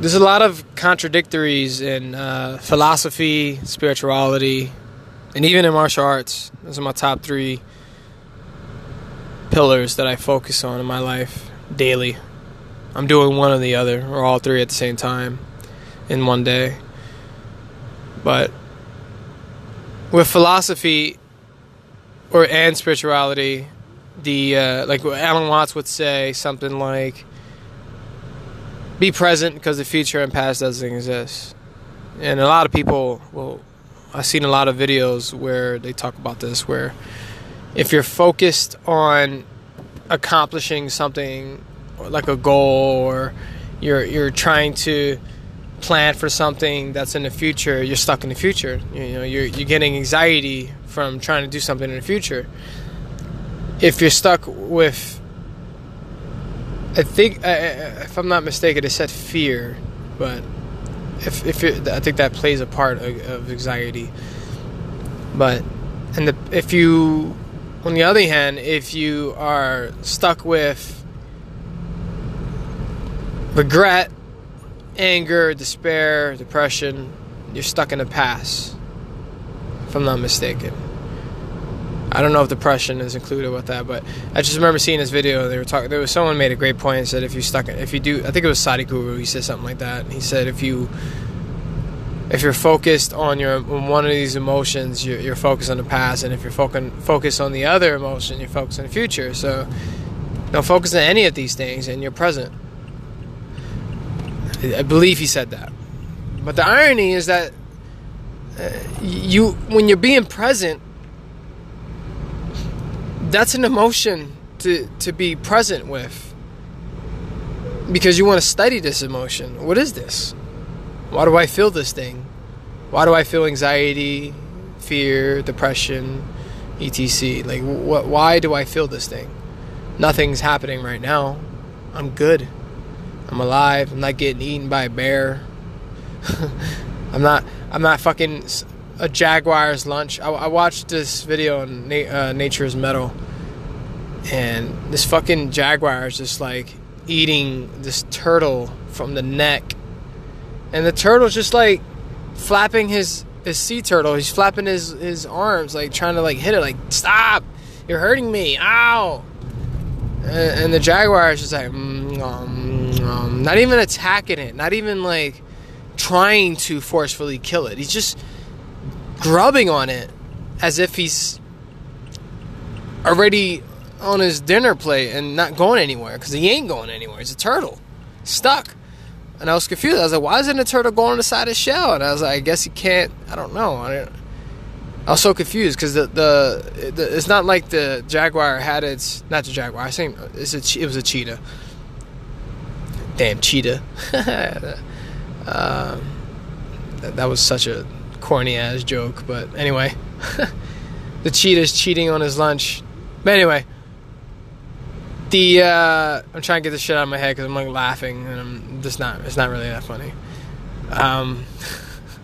there's a lot of contradictories in uh, philosophy, spirituality, and even in martial arts. Those are my top three pillars that I focus on in my life daily. I'm doing one or the other, or all three at the same time in one day. But with philosophy or and spirituality, the uh, like Alan Watts would say something like, "Be present because the future and past doesn't exist." And a lot of people, well, I've seen a lot of videos where they talk about this, where if you're focused on accomplishing something like a goal or you're you're trying to plan for something that's in the future, you're stuck in the future. You know, you're you're getting anxiety from trying to do something in the future. If you're stuck with, I think, if I'm not mistaken, it said fear, but if if I think that plays a part of, of anxiety. But and the, if you, on the other hand, if you are stuck with regret, anger, despair, depression, you're stuck in the past. If I'm not mistaken. I don't know if depression is included with that, but I just remember seeing this video. They were talking. There was someone made a great point said if you stuck, if you do, I think it was Sadhguru. He said something like that. He said if you, if you're focused on your on one of these emotions, you're, you're focused on the past, and if you're focused focused on the other emotion, you're focused on the future. So, don't focus on any of these things, and you're present. I believe he said that. But the irony is that uh, you, when you're being present, that's an emotion to, to be present with. Because you want to study this emotion. What is this? Why do I feel this thing? Why do I feel anxiety, fear, depression, etc? Like, wh- why do I feel this thing? Nothing's happening right now. I'm good. I'm alive. I'm not getting eaten by a bear. I'm not. I'm not fucking a jaguar's lunch. I, I watched this video on Na- uh, Nature's Metal, and this fucking jaguar is just like eating this turtle from the neck, and the turtle's just like flapping his his sea turtle. He's flapping his his arms like trying to like hit it. Like stop! You're hurting me! Ow! And, and the jaguar is just like. Mm, um, um, not even attacking it, not even like trying to forcefully kill it. He's just grubbing on it as if he's already on his dinner plate and not going anywhere because he ain't going anywhere. He's a turtle, stuck. And I was confused. I was like, why isn't a turtle going on the side of the shell? And I was like, I guess he can't. I don't know. I, I was so confused because the, the, the it's not like the jaguar had its not the jaguar. I think it was a cheetah damn cheetah. um, that, that was such a corny ass joke, but anyway, the cheetah's cheating on his lunch. But anyway, the uh, I'm trying to get this shit out of my head because I'm like laughing and I'm just not. It's not really that funny. Um,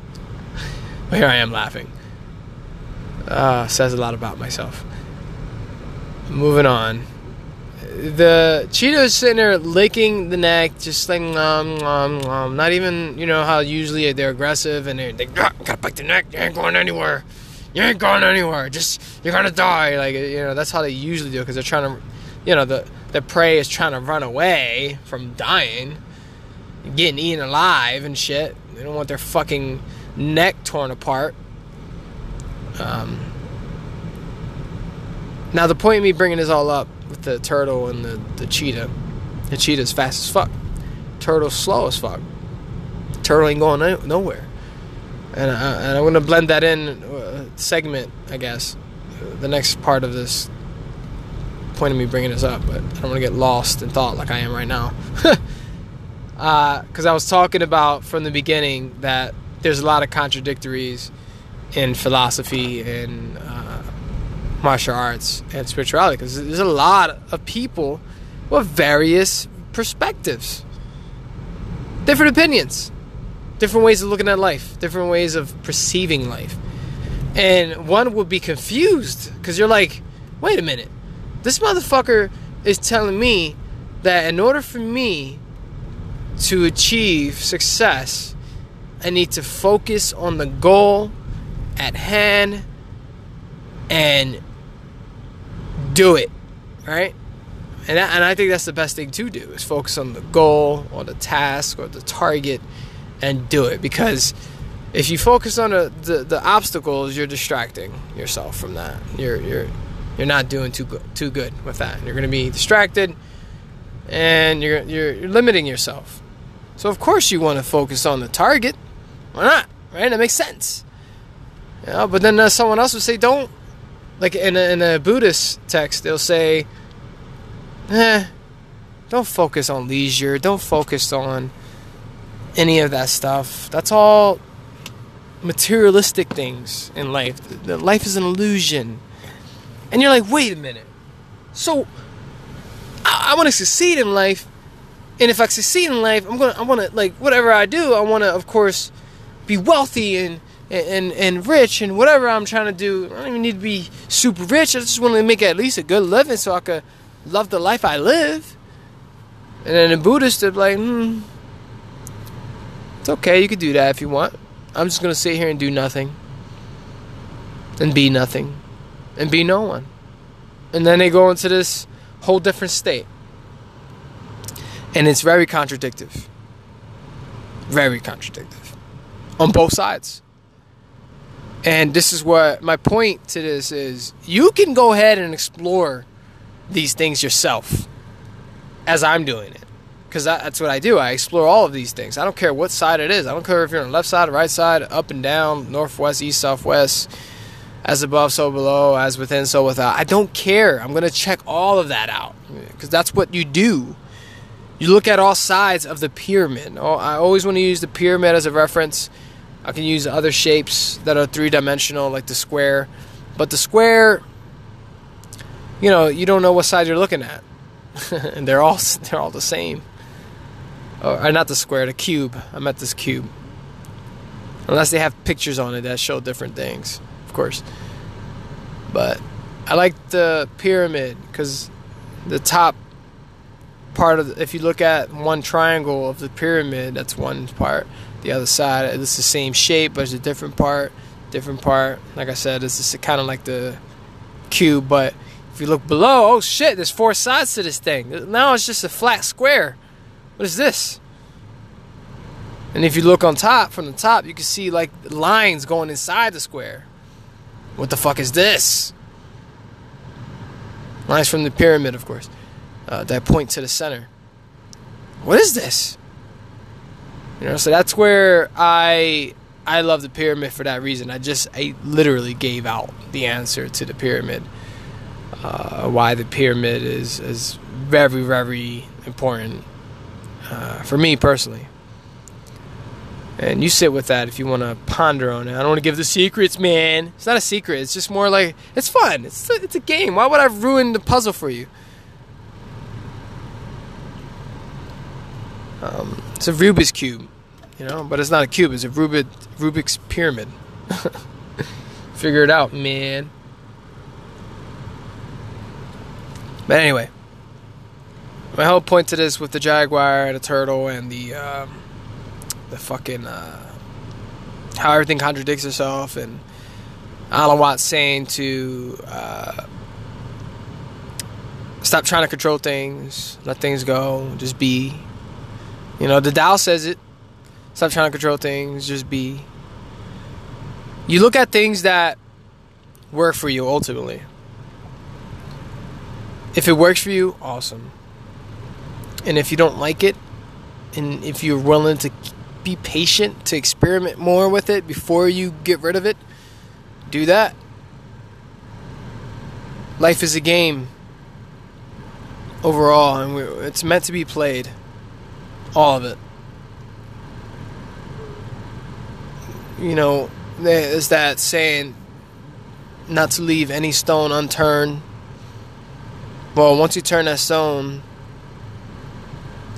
but here I am laughing. Uh, says a lot about myself. Moving on the cheetah's sitting there licking the neck, just like um, um, um, not even you know how usually they're aggressive and they're, they ah, gotta bite the neck. You ain't going anywhere. You ain't going anywhere. Just you're gonna die. Like you know that's how they usually do because they're trying to, you know, the the prey is trying to run away from dying, getting eaten alive and shit. They don't want their fucking neck torn apart. Um. Now the point of me bringing this all up with the turtle and the, the cheetah. The cheetah's fast as fuck. Turtle's slow as fuck. Turtle ain't going no, nowhere. And, uh, and I'm gonna blend that in uh, segment, I guess. The next part of this point of me bringing this up, but I don't want to get lost in thought like I am right now. Because uh, I was talking about from the beginning that there's a lot of contradictories in philosophy and uh, martial arts and spirituality because there's a lot of people with various perspectives, different opinions, different ways of looking at life, different ways of perceiving life. And one would be confused because you're like, wait a minute, this motherfucker is telling me that in order for me to achieve success, I need to focus on the goal at hand and do it, right? And, and I think that's the best thing to do is focus on the goal or the task or the target and do it because if you focus on the, the, the obstacles, you're distracting yourself from that. You're you're you're not doing too good, too good with that. You're going to be distracted, and you're, you're you're limiting yourself. So of course you want to focus on the target. Why not? Right? That makes sense. Yeah, but then uh, someone else would say, don't. Like in a, in a Buddhist text, they'll say, eh, don't focus on leisure. Don't focus on any of that stuff. That's all materialistic things in life. Life is an illusion. And you're like, wait a minute. So I, I want to succeed in life, and if I succeed in life, I'm gonna I want to like whatever I do, I want to of course be wealthy and and and rich and whatever I'm trying to do. I don't even need to be super rich. I just want to make at least a good living so I could love the life I live. And then the Buddhists are like, hmm, it's okay, you could do that if you want. I'm just gonna sit here and do nothing. And be nothing. And be no one. And then they go into this whole different state. And it's very contradictive. Very contradictive. On both sides. And this is what my point to this is you can go ahead and explore these things yourself as I'm doing it. Because that's what I do. I explore all of these things. I don't care what side it is. I don't care if you're on the left side, right side, up and down, northwest, east, southwest, as above, so below, as within, so without. I don't care. I'm going to check all of that out because that's what you do. You look at all sides of the pyramid. Oh, I always want to use the pyramid as a reference I can use other shapes that are three dimensional, like the square. But the square, you know, you don't know what side you're looking at, and they're all they're all the same. Or, or not the square, the cube. I meant this cube. Unless they have pictures on it that show different things, of course. But I like the pyramid because the top part of the, if you look at one triangle of the pyramid, that's one part the other side. It's the same shape, but it's a different part. Different part. Like I said, it's just kind of like the cube. But if you look below, oh shit, there's four sides to this thing. Now it's just a flat square. What is this? And if you look on top, from the top, you can see like lines going inside the square. What the fuck is this? Lines from the pyramid, of course, uh, that point to the center. What is this? You know, so that's where I I love the pyramid for that reason. I just I literally gave out the answer to the pyramid. Uh, why the pyramid is is very very important uh, for me personally. And you sit with that if you want to ponder on it. I don't want to give the secrets, man. It's not a secret. It's just more like it's fun. It's it's a game. Why would I ruin the puzzle for you? Um, it's a Rubik's cube, you know, but it's not a cube. It's a Rubik Rubik's pyramid. Figure it out, man. But anyway, my whole point to this with the jaguar and the turtle and the um, the fucking uh, how everything contradicts itself and Alan Watts saying to uh, stop trying to control things, let things go, just be. You know, the Tao says it. Stop trying to control things, just be. You look at things that work for you ultimately. If it works for you, awesome. And if you don't like it, and if you're willing to be patient to experiment more with it before you get rid of it, do that. Life is a game overall, and it's meant to be played. All of it. You know, there's that saying not to leave any stone unturned. Well, once you turn that stone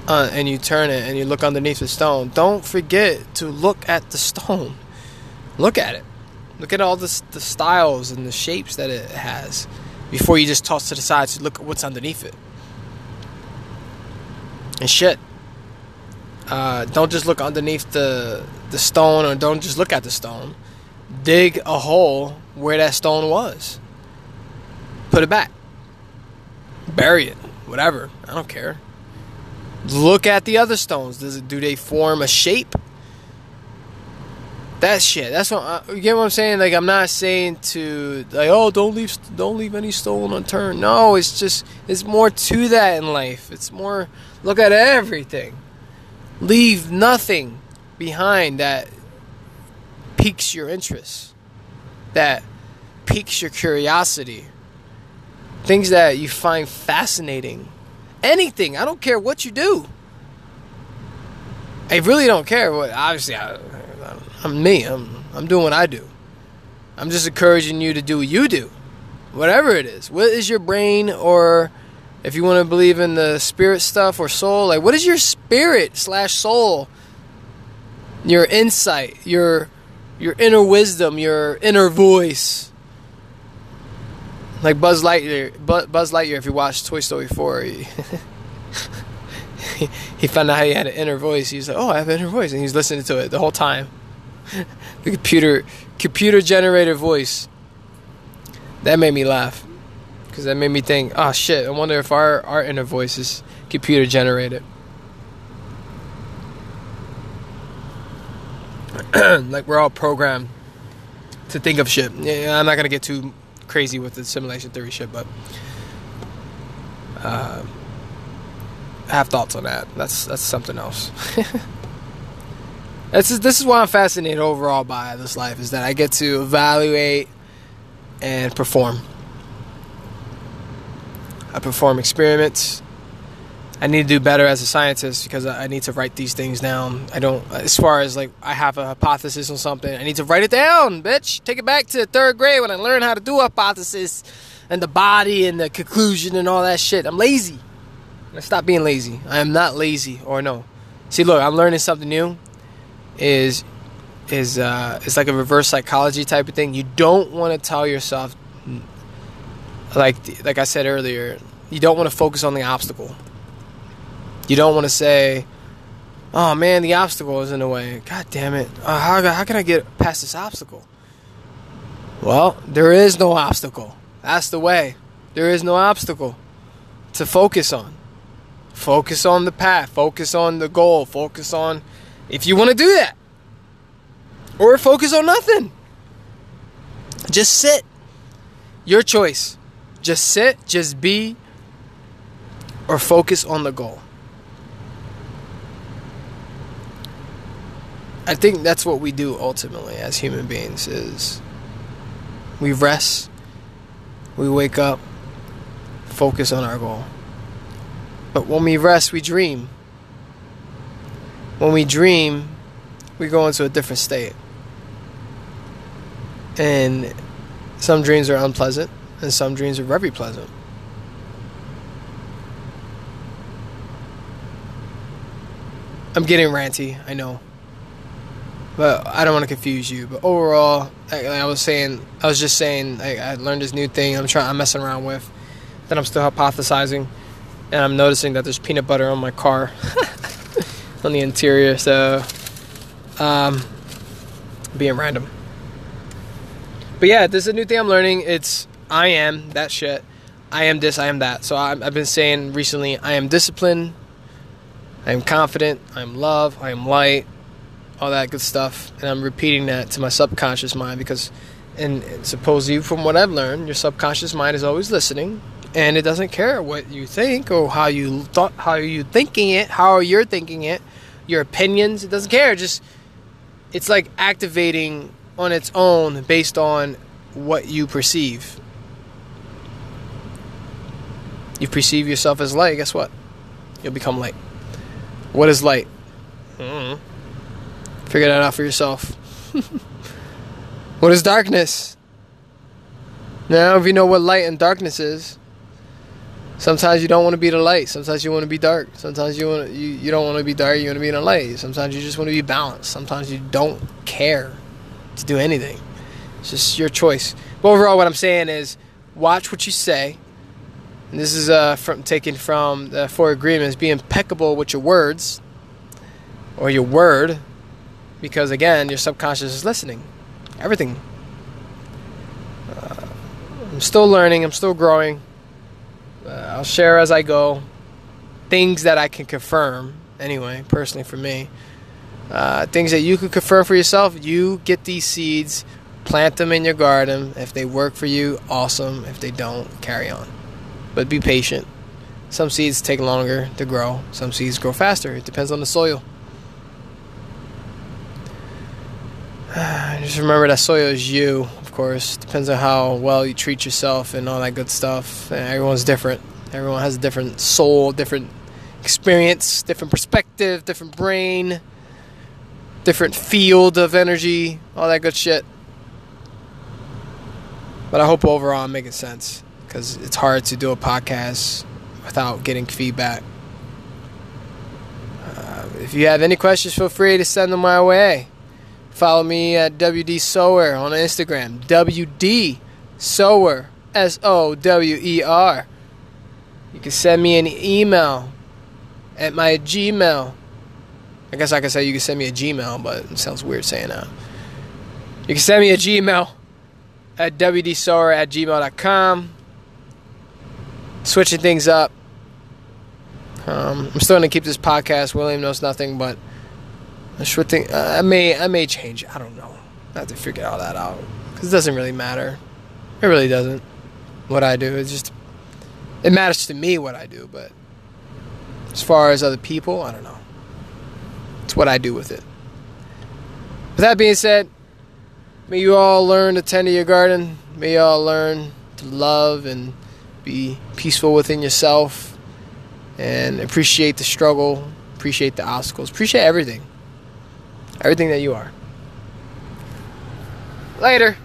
uh, and you turn it and you look underneath the stone, don't forget to look at the stone. Look at it. Look at all the, the styles and the shapes that it has before you just toss to the side to look at what's underneath it. And shit, Uh, don't just look underneath the the stone, or don't just look at the stone. Dig a hole where that stone was. Put it back. Bury it. Whatever. I don't care. Look at the other stones. Does it do they form a shape? That shit. That's what I, you get. What I'm saying? Like I'm not saying to like, oh, don't leave, don't leave any stone unturned. No, it's just it's more to that in life. It's more look at everything. Leave nothing behind that piques your interest, that piques your curiosity, things that you find fascinating. Anything. I don't care what you do. I really don't care. What obviously I, I'm me. I'm I'm doing what I do. I'm just encouraging you to do what you do. Whatever it is. What is your brain or if you want to believe in the spirit stuff or soul, like what is your spirit slash soul? Your insight, your your inner wisdom, your inner voice. Like Buzz Lightyear, Buzz Lightyear. If you watch Toy Story 4, he, he found out how he had an inner voice. He's like, "Oh, I have an inner voice," and he's listening to it the whole time. the computer computer generated voice. That made me laugh because that made me think, "Oh shit! I wonder if our our inner voice is computer generated." like we're all programmed to think of shit. Yeah, I'm not gonna get too crazy with the simulation theory shit, but uh, I have thoughts on that. That's that's something else. this is this is why I'm fascinated overall by this life is that I get to evaluate and perform. I perform experiments I need to do better as a scientist because I need to write these things down. I don't, as far as like I have a hypothesis on something, I need to write it down, bitch. Take it back to third grade when I learned how to do a hypothesis and the body and the conclusion and all that shit. I'm lazy. I stop being lazy. I am not lazy or no. See, look, I'm learning something new. Is is uh, it's like a reverse psychology type of thing. You don't want to tell yourself, like like I said earlier, you don't want to focus on the obstacle you don't want to say, "Oh man, the obstacle is in the way." God damn it! Uh, how how can I get past this obstacle? Well, there is no obstacle. That's the way. There is no obstacle to focus on. Focus on the path. Focus on the goal. Focus on if you want to do that. Or focus on nothing. Just sit. Your choice. Just sit, just be, or focus on the goal. I think that's what we do ultimately as human beings is we rest, we wake up, focus on our goal. But when we rest, we dream. When we dream, we go into a different state. And some dreams are unpleasant, and some dreams are very pleasant. I'm getting ranty, I know but I don't want to confuse you. But overall, like I was saying, I was just saying, I, I learned this new thing. I'm trying, I'm messing around with. That I'm still hypothesizing, and I'm noticing that there's peanut butter on my car, on the interior. So, um, being random. But yeah, this is a new thing I'm learning. It's I am that shit. I am this. I am that. So i I've been saying recently, I am disciplined. I am confident. I am love. I am light all that good stuff. And I'm repeating that to my subconscious mind because, and, and supposedly from what I've learned, your subconscious mind is always listening, and it doesn't care what you think or how you thought, how you thinking it, how you're thinking it, your opinions. It doesn't care. Just it's like activating on its own based on what you perceive. You perceive yourself as light. Guess what? You'll become light. What is light? Mm-hmm. Figure that out for yourself. what is darkness? Now, if you know what light and darkness is, sometimes you don't want to be the light. Sometimes you want to be dark. Sometimes you want to, you, you don't want to be dark. You want to be in the light. Sometimes you just want to be balanced. Sometimes you don't care to do anything. It's just your choice. But overall, what I'm saying is, watch what you say. And this is uh, from taken from the Four Agreements. Be impeccable with your words or your word because again your subconscious is listening. Everything. Uh, i'm still learning i'm still growing. Uh, i'll share as i go. Things that i can confirm anyway personally for me. Uh, things that you can confirm for yourself you get these seeds plant them in your garden. If they work for you awesome. If they don't carry on but be patient some seeds take longer to grow some seeds grow faster it depends on the soil Just remember that soil is you, of course. Depends on how well you treat yourself and all that good stuff. And everyone's different. Everyone has a different soul, different experience, different perspective, different brain, different field of energy, all that good shit. But I hope overall I'm making sense because it's hard to do a podcast without getting feedback. Uh, if you have any questions, feel free to send them my way. Follow me at WD Sower on Instagram. WD Sower. S O W E R. You can send me an email at my Gmail. I guess I could say you can send me a Gmail, but it sounds weird saying that. You can send me a Gmail at WDSower at gmail.com. Switching things up. Um, I'm still going to keep this podcast. William knows nothing, but I sure think uh, I may I may change. I don't know. I have to figure all that out because it doesn't really matter. It really doesn't. What I do is just it matters to me what I do, but as far as other people, I don't know. It's what I do with it. With that being said, may you all learn to tend to your garden. May you all learn to love and be peaceful within yourself and appreciate the struggle, appreciate the obstacles, appreciate everything everything that you are. Later.